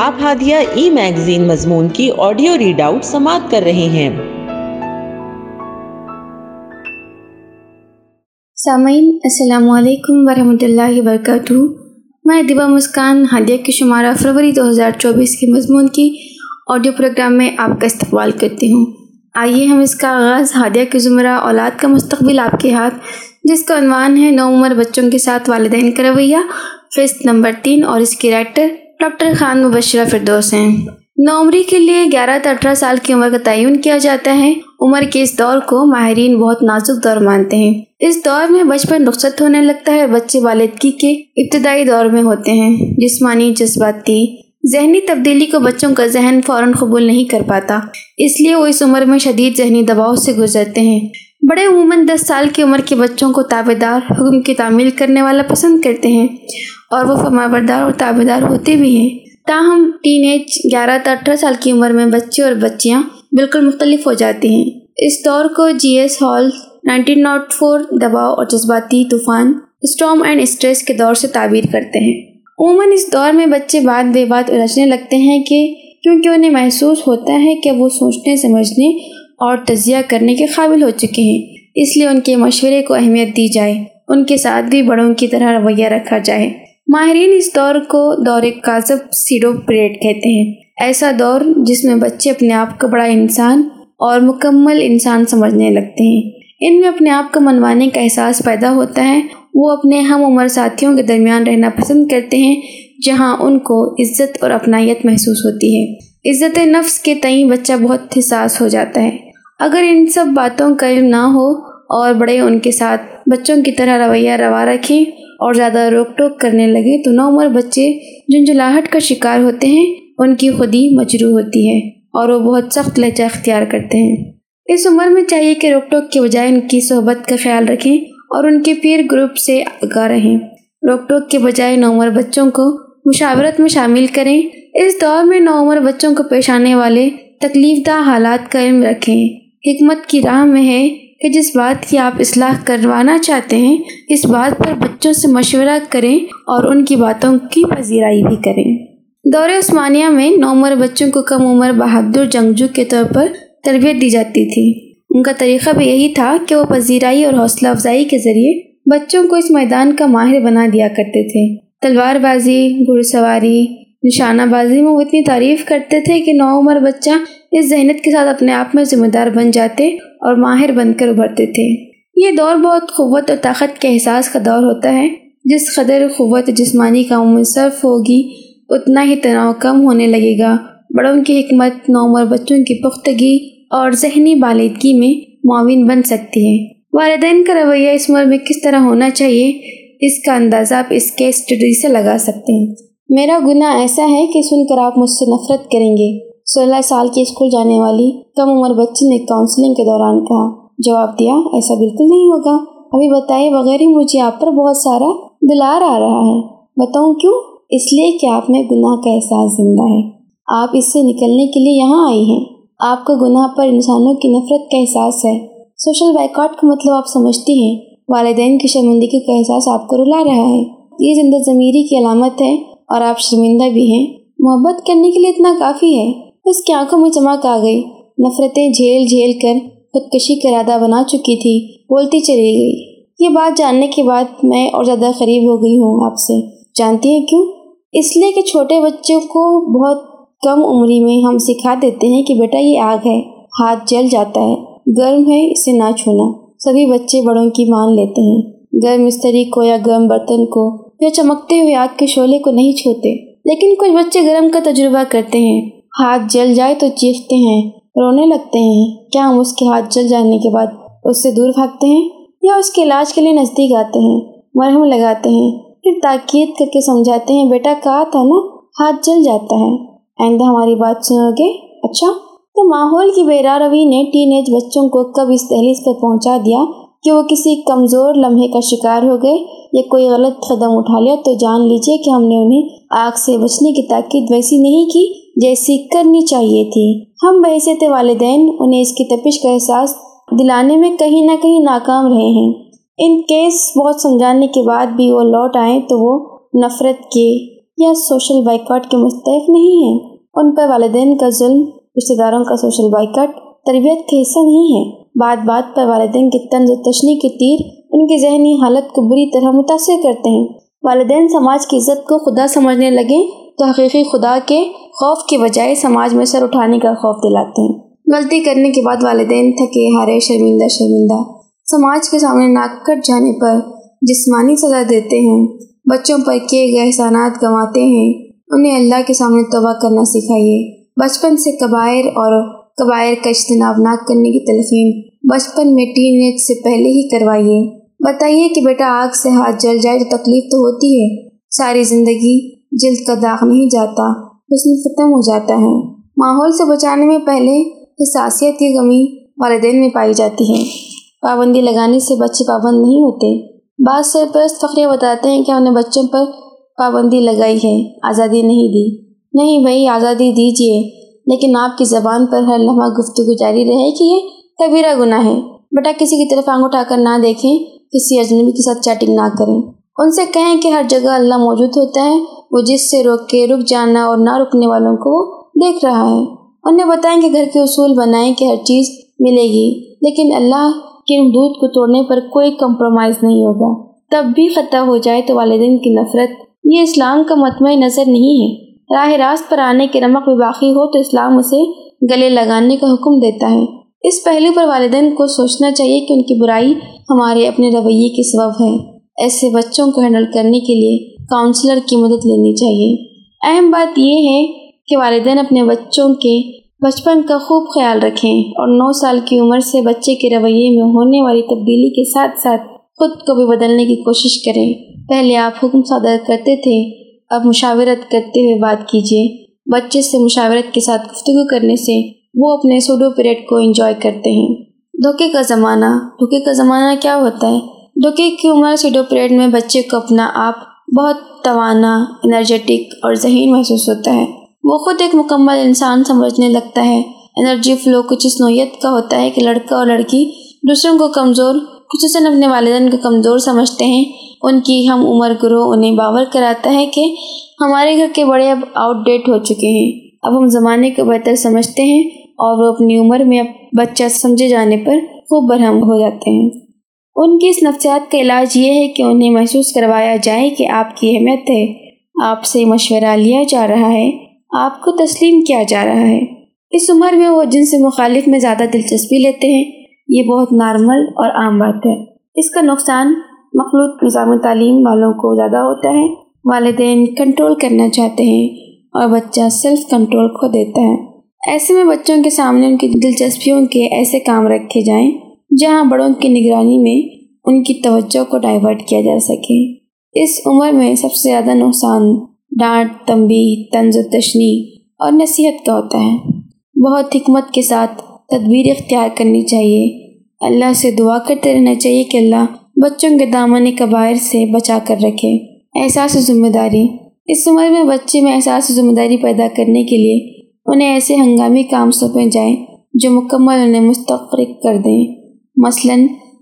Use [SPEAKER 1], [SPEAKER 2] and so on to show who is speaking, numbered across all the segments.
[SPEAKER 1] آپ ہادیہ ای میگزین مضمون کی آڈیو ریڈ آؤٹ سماعت کر رہے ہیں۔
[SPEAKER 2] سامعین، السلام علیکم ورحمۃ اللہ وبرکاتہ۔ میں دبا مسکان، ہادیہ کے شمارہ فروری دو ہزار چوبیس کے مضمون کی آڈیو پروگرام میں آپ کا استقبال کرتی ہوں۔ آئیے ہم اس کا آغاز ہادیہ کے زمرہ اولاد کا مستقبل آپ کے ہاتھ، جس کا عنوان ہے نو عمر بچوں کے ساتھ والدین کا رویہ فسٹ نمبر تین اور اس کی رائٹر ڈاکٹر خان مبشرہ فردوس ہیں۔ نوعمری کے لیے گیارہ تا اٹھارہ سال کی عمر کا تعین کیا جاتا ہے۔ عمر کے اس دور کو ماہرین بہت نازک دور مانتے ہیں۔ اس دور میں بچپن رخصت ہونے لگتا ہے بچے والدگی کے ابتدائی دور میں ہوتے ہیں۔ جسمانی جذباتی، ذہنی تبدیلی کو بچوں کا ذہن فوراً قبول نہیں کر پاتا۔ اس لیے وہ اس عمر میں شدید ذہنی دباؤ سے گزرتے ہیں۔ بڑے عموماً دس سال کی عمر کے بچوں کو تابے دار حکم کی تعمیل کرنے والا پسند کرتے ہیں اور وہ فرما بردار اور تابے دار ہوتے بھی ہیں۔ تاہم ٹین ایج گیارہ تا اٹھارہ سال کی عمر میں بچے اور بچیاں بالکل مختلف ہو جاتی ہیں۔ اس دور کو G S Hall, nineteen nought four دباؤ اور جذباتی طوفان اسٹام اینڈ اسٹریس کے دور سے تعبیر کرتے ہیں۔ عموماً اس دور میں بچے بات بے بات الجھنے لگتے ہیں کہ کیونکہ انہیں محسوس ہوتا ہے کہ وہ سوچنے، سمجھنے اور تجزیہ کرنے کے قابل ہو چکے ہیں۔ اس لیے ان کے مشورے کو اہمیت دی جائے۔ ان کے ساتھ بھی بڑوں کی طرح رویہ رکھا جائے۔ ماہرین اس دور کو دور کاذب سیڈو پریڈ کہتے ہیں۔ ایسا دور جس میں بچے اپنے آپ کو بڑا انسان اور مکمل انسان سمجھنے لگتے ہیں۔ ان میں اپنے آپ کو منوانے کا احساس پیدا ہوتا ہے۔ وہ اپنے ہم عمر ساتھیوں کے درمیان رہنا پسند کرتے ہیں، جہاں ان کو عزت اور اپنائیت محسوس ہوتی ہے۔ عزت نفس کے تئیں بچہ بہت حساس ہو جاتا ہے۔ اگر ان سب باتوں کا علم نہ ہو اور بڑے ان کے ساتھ بچوں کی طرح رویہ روا رکھیں اور زیادہ روک ٹوک کرنے لگے تو نو عمر بچے جنجلاہٹ کا شکار ہوتے ہیں، ان کی خودی مجروح ہوتی ہے اور وہ بہت سخت لہجہ اختیار کرتے ہیں۔ اس عمر میں چاہیے کہ روک ٹوک کے بجائے ان کی صحبت کا خیال رکھیں اور ان کے پیر گروپ سے آگاہ رہیں۔ روک ٹوک کے بجائے نو عمر بچوں کو مشاورت میں شامل کریں۔ اس دور میں نو عمر بچوں کو پیش آنے والے تکلیف دہ حالات کا علم رکھیں۔ حکمت کی راہ میں ہے کہ جس بات کی آپ اصلاح کروانا چاہتے ہیں، اس بات پر بچوں سے مشورہ کریں اور ان کی باتوں کی پذیرائی بھی کریں۔ دور عثمانیہ میں نومر بچوں کو کم عمر بہادر جنگجو کے طور پر تربیت دی جاتی تھی۔ ان کا طریقہ بھی یہی تھا کہ وہ پذیرائی اور حوصلہ افزائی کے ذریعے بچوں کو اس میدان کا ماہر بنا دیا کرتے تھے۔ تلوار بازی، گھڑ سواری نشانہ بازی میں وہ اتنی تعریف کرتے تھے کہ نو عمر بچہ اس ذہنت کے ساتھ اپنے آپ میں ذمہ دار بن جاتے اور ماہر بن کر ابھرتے تھے۔ یہ دور بہت قوت اور طاقت کے احساس کا دور ہوتا ہے۔ جس قدر قوت جسمانی کاموں میں صرف ہوگی، اتنا ہی تناؤ کم ہونے لگے گا۔ بڑوں کی حکمت نو عمر بچوں کی پختگی اور ذہنی بالدگی میں معاون بن سکتی ہے۔ والدین کا رویہ اس عمر میں کس طرح ہونا چاہیے، اس کا اندازہ آپ اس کے اسٹڈی سے لگا سکتے ہیں۔ میرا گناہ ایسا ہے کہ سن کر آپ مجھ سے نفرت کریں گے۔ سولہ سال کی اسکول جانے والی کم عمر بچی نے کاؤنسلنگ کے دوران کہا۔ جواب دیا، ایسا بالکل نہیں ہوگا۔ ابھی بتائے بغیر ہی مجھے آپ پر بہت سارا دلار آ رہا ہے۔ بتاؤں کیوں؟ اس لیے کہ آپ میں گناہ کا احساس زندہ ہے۔ آپ اس سے نکلنے کے لیے یہاں آئی ہیں۔ آپ کو گناہ پر انسانوں کی نفرت کا احساس ہے۔ سوشل بائیکاٹ کا مطلب آپ سمجھتی ہیں۔ والدین کی شرمندگی کا احساس آپ کو رلا رہا ہے۔ یہ زندہ ضمیری کی علامت ہے۔ اور آپ شرمندہ بھی ہیں۔ محبت کرنے کے لیے اتنا کافی ہے۔ اس کی آنکھوں میں چمک آ گئی۔ نفرتیں جھیل جھیل کر خودکشی کا ارادہ بنا چکی تھی۔ بولتی چلی گئی۔ یہ بات جاننے کے بعد میں اور زیادہ قریب ہو گئی ہوں آپ سے۔ جانتی ہیں کیوں؟ اس لیے کہ چھوٹے بچوں کو بہت کم عمری میں ہم سکھا دیتے ہیں کہ بیٹا یہ آگ ہے، ہاتھ جل جاتا ہے۔ گرم ہے، اسے نہ چھونا۔ سبھی بچے بڑوں کی مان لیتے ہیں۔ گرم استری کو یا گرم برتن کو یا چمکتے ہوئے آگ کے شعلے کو نہیں چھوتے۔ لیکن کچھ بچے گرم کا تجربہ کرتے ہیں۔ ہاتھ جل جائے تو چیختے ہیں، رونے لگتے ہیں۔ کیا ہم اس کے ہاتھ جل جانے کے بعد اس سے دور بھاگتے ہیں؟ یا اس کے علاج کے لیے نزدیک آتے ہیں، مرہم لگاتے ہیں۔ پھر تاکید کر کے سمجھاتے ہیں، بیٹا کہا تھا نا؟ ہاتھ جل جاتا ہے۔ آئندہ ہماری بات سنو گے؟ اچھا۔ تو ماحول کی بیرا روی نے ٹین ایج بچوں کو کب اس دہلیز پر پہنچا دیا؟ کہ وہ کسی کمزور لمحے کا شکار ہو گئے یا کوئی غلط قدم اٹھا لیا تو جان لیجیے کہ ہم نے انہیں آگ سے بچنے کی تاکید ویسی نہیں کی جیسی کرنی چاہیے تھی۔ ہم بحثیت والدین انہیں اس کی تپش کا احساس دلانے میں کہیں نہ کہیں ناکام رہے ہیں۔ ان کیس بہت سمجھانے کے بعد بھی وہ لوٹ آئیں تو وہ نفرت کے یا سوشل بائیکاٹ کے مستحق نہیں ہیں۔ ان پر والدین کا ظلم، رشتہ داروں کا سوشل بائیکاٹ، تربیت کا حصہ نہیں ہے بات بات پر والدین کے طنز تشنی کے تیر ان کی ذہنی حالت کو بری طرح متاثر کرتے ہیں۔ والدین سماج کی عزت کو خدا سمجھنے لگے تو حقیقی خدا کے خوف کے بجائے سماج میں سر اٹھانے کا خوف دلاتے ہیں۔ غلطی کرنے کے بعد والدین تھکے، ہارے، شرمندہ شرمندہ۔ سماج کے سامنے ناک کٹ جانے پر جسمانی سزا دیتے ہیں۔ بچوں پر کیے گئے احسانات گنواتے ہیں۔ انہیں اللہ کے سامنے توبہ کرنا سکھائیے۔ بچپن سے قبائر اور قبائر کا اجتناب نہ کرنے کی تلقین بچپن میں ٹین ایج سے پہلے ہی کروائیے۔ بتائیے کہ بیٹا آگ سے ہاتھ جل جائے تو تکلیف تو ہوتی ہے۔ ساری زندگی جلد کا داغ نہیں جاتا، حسن ختم ہو جاتا ہے۔ ماحول سے بچانے میں پہلے حساسیت کی کمی والدین میں پائی جاتی ہے۔ پابندی لگانے سے بچے پابند نہیں ہوتے۔ بعض سرپرست فخریہ بتاتے ہیں کہ انہیں بچوں پر پابندی لگائی ہے، آزادی نہیں دی۔ نہیں بھائی، آزادی دیجیے لیکن آپ کی زبان پر ہر لمحہ گفتگو جاری رہے کہ یہ کبیرہ گناہ ہے۔ بیٹا کسی کی طرف آنگ اٹھا کر نہ دیکھیں، کسی اجنبی کے ساتھ چیٹنگ نہ کریں۔ ان سے کہیں کہ ہر جگہ اللہ موجود ہوتا ہے، وہ جس سے روک کے رک جانا اور نہ رکنے والوں کو وہ دیکھ رہا ہے۔ انہیں بتائیں کہ گھر کے اصول بنائیں کہ ہر چیز ملے گی، لیکن اللہ دودھ کو توڑنے پر کوئی کمپرومائز نہیں ہوگا۔ تب بھی خطہ ہو جائے تو والدین کی نفرت۔ یہ اسلام کا متمع نظر نہیں ہے۔ راہ راست پر آنے کے رمق بھی باقی ہو تو اسلام اسے گلے لگانے کا حکم دیتا ہے۔ اس پہلو پر والدین کو سوچنا چاہیے کہ ان کی برائی ہمارے اپنے رویے کے سبب ہے۔ ایسے بچوں کو ہینڈل کرنے کے لیے کاؤنسلر کی مدد لینی چاہیے۔ اہم بات یہ ہے کہ والدین اپنے بچوں کے بچپن کا خوب خیال رکھیں اور نو سال کی عمر سے بچے کے رویے میں ہونے والی تبدیلی کے ساتھ ساتھ خود کو بھی بدلنے کی کوشش کریں۔ پہلے آپ حکم صادر کرتے تھے اب مشاورت کرتے ہوئے بات کیجیے بچے سے مشاورت کے ساتھ گفتگو کرنے سے وہ اپنے سوڈو پیریڈ کو انجوائے کرتے ہیں۔ دھوکے کا زمانہ، دھوکے کا زمانہ کیا ہوتا ہے؟ دھوکے کی عمر سوڈو پیریڈ میں بچے کو اپنا آپ بہت توانا، انرجیٹک اور ذہین محسوس ہوتا ہے۔ وہ خود ایک مکمل انسان سمجھنے لگتا ہے۔ انرجی فلو کچھ اس نوعیت کا ہوتا ہے کہ لڑکا اور لڑکی دوسروں کو کمزور خصوصاً اپنے والدین کو کمزور سمجھتے ہیں۔ ان کی ہم عمر گروہ انہیں باور کراتا ہے کہ ہمارے گھر کے بڑے اب آؤٹ ڈیٹ ہو چکے ہیں۔ اب ہم زمانے کو بہتر سمجھتے ہیں اور وہ اپنی عمر میں اب بچہ سمجھے جانے پر خوب برہم ہو جاتے ہیں۔ ان کی اس نفسیات کا علاج یہ ہے کہ انہیں محسوس کروایا جائے کہ آپ کی اہمیت ہے۔ آپ سے مشورہ لیا جا رہا ہے۔ آپ کو تسلیم کیا جا رہا ہے۔ اس عمر میں وہ جن سے مخالف میں زیادہ دلچسپی لیتے ہیں یہ بہت نارمل اور عام بات ہے۔ اس کا نقصان مخلوط نظام تعلیم والوں کو زیادہ ہوتا ہے۔ والدین کنٹرول کرنا چاہتے ہیں اور بچہ سیلف کنٹرول کھو دیتا ہے۔ ایسے میں بچوں کے سامنے ان کی دلچسپیوں کے ایسے کام رکھے جائیں جہاں بڑوں کی نگرانی میں ان کی توجہ کو ڈائیورٹ کیا جا سکے۔ اس عمر میں سب سے زیادہ نقصان ڈانٹ تمبی طنز و تشنی اور نصیحت کا ہوتا ہے۔ بہت حکمت کے ساتھ تدبیر اختیار کرنی چاہیے۔ اللہ سے دعا کرتے رہنا چاہیے کہ اللہ بچوں کے دامن قبائر سے بچا کر رکھے۔ احساس ذمہ داری اس عمر میں بچے میں احساس ذمہ داری پیدا کرنے کے لیے انہیں ایسے ہنگامی کام سونپے جائیں جو مکمل انہیں مستقرک کر دیں۔ مثلا،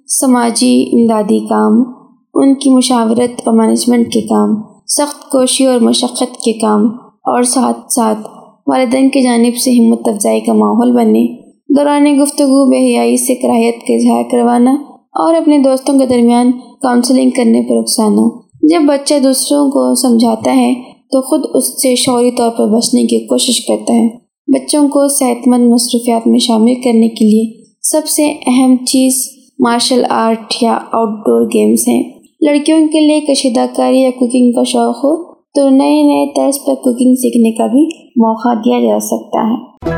[SPEAKER 2] سماجی امدادی کام، ان کی مشاورت اور مینجمنٹ کے کام، سخت کوشی اور مشقت کے کام اور ساتھ ساتھ والدین کی جانب سے ہمت افزائی کا ماحول بنے دوران گفتگو بے حیائی سے کراہیت کا اظہار کروانا اور اپنے دوستوں کے درمیان کاؤنسلنگ کرنے پر اکسانا۔ جب بچہ دوسروں کو سمجھاتا ہے تو خود اس سے شعوری طور پر بچنے کی کوشش کرتا ہے۔ بچوں کو صحت مند مصروفیات میں شامل کرنے کے لیے سب سے اہم چیز مارشل آرٹ یا آؤٹ ڈور گیمز ہیں۔ لڑکیوں کے لیے کشیدہ کاری یا کوکنگ کا شوق ہو تو نئے نئے طرز پر کوکنگ سیکھنے کا بھی موقع دیا جا سکتا ہے۔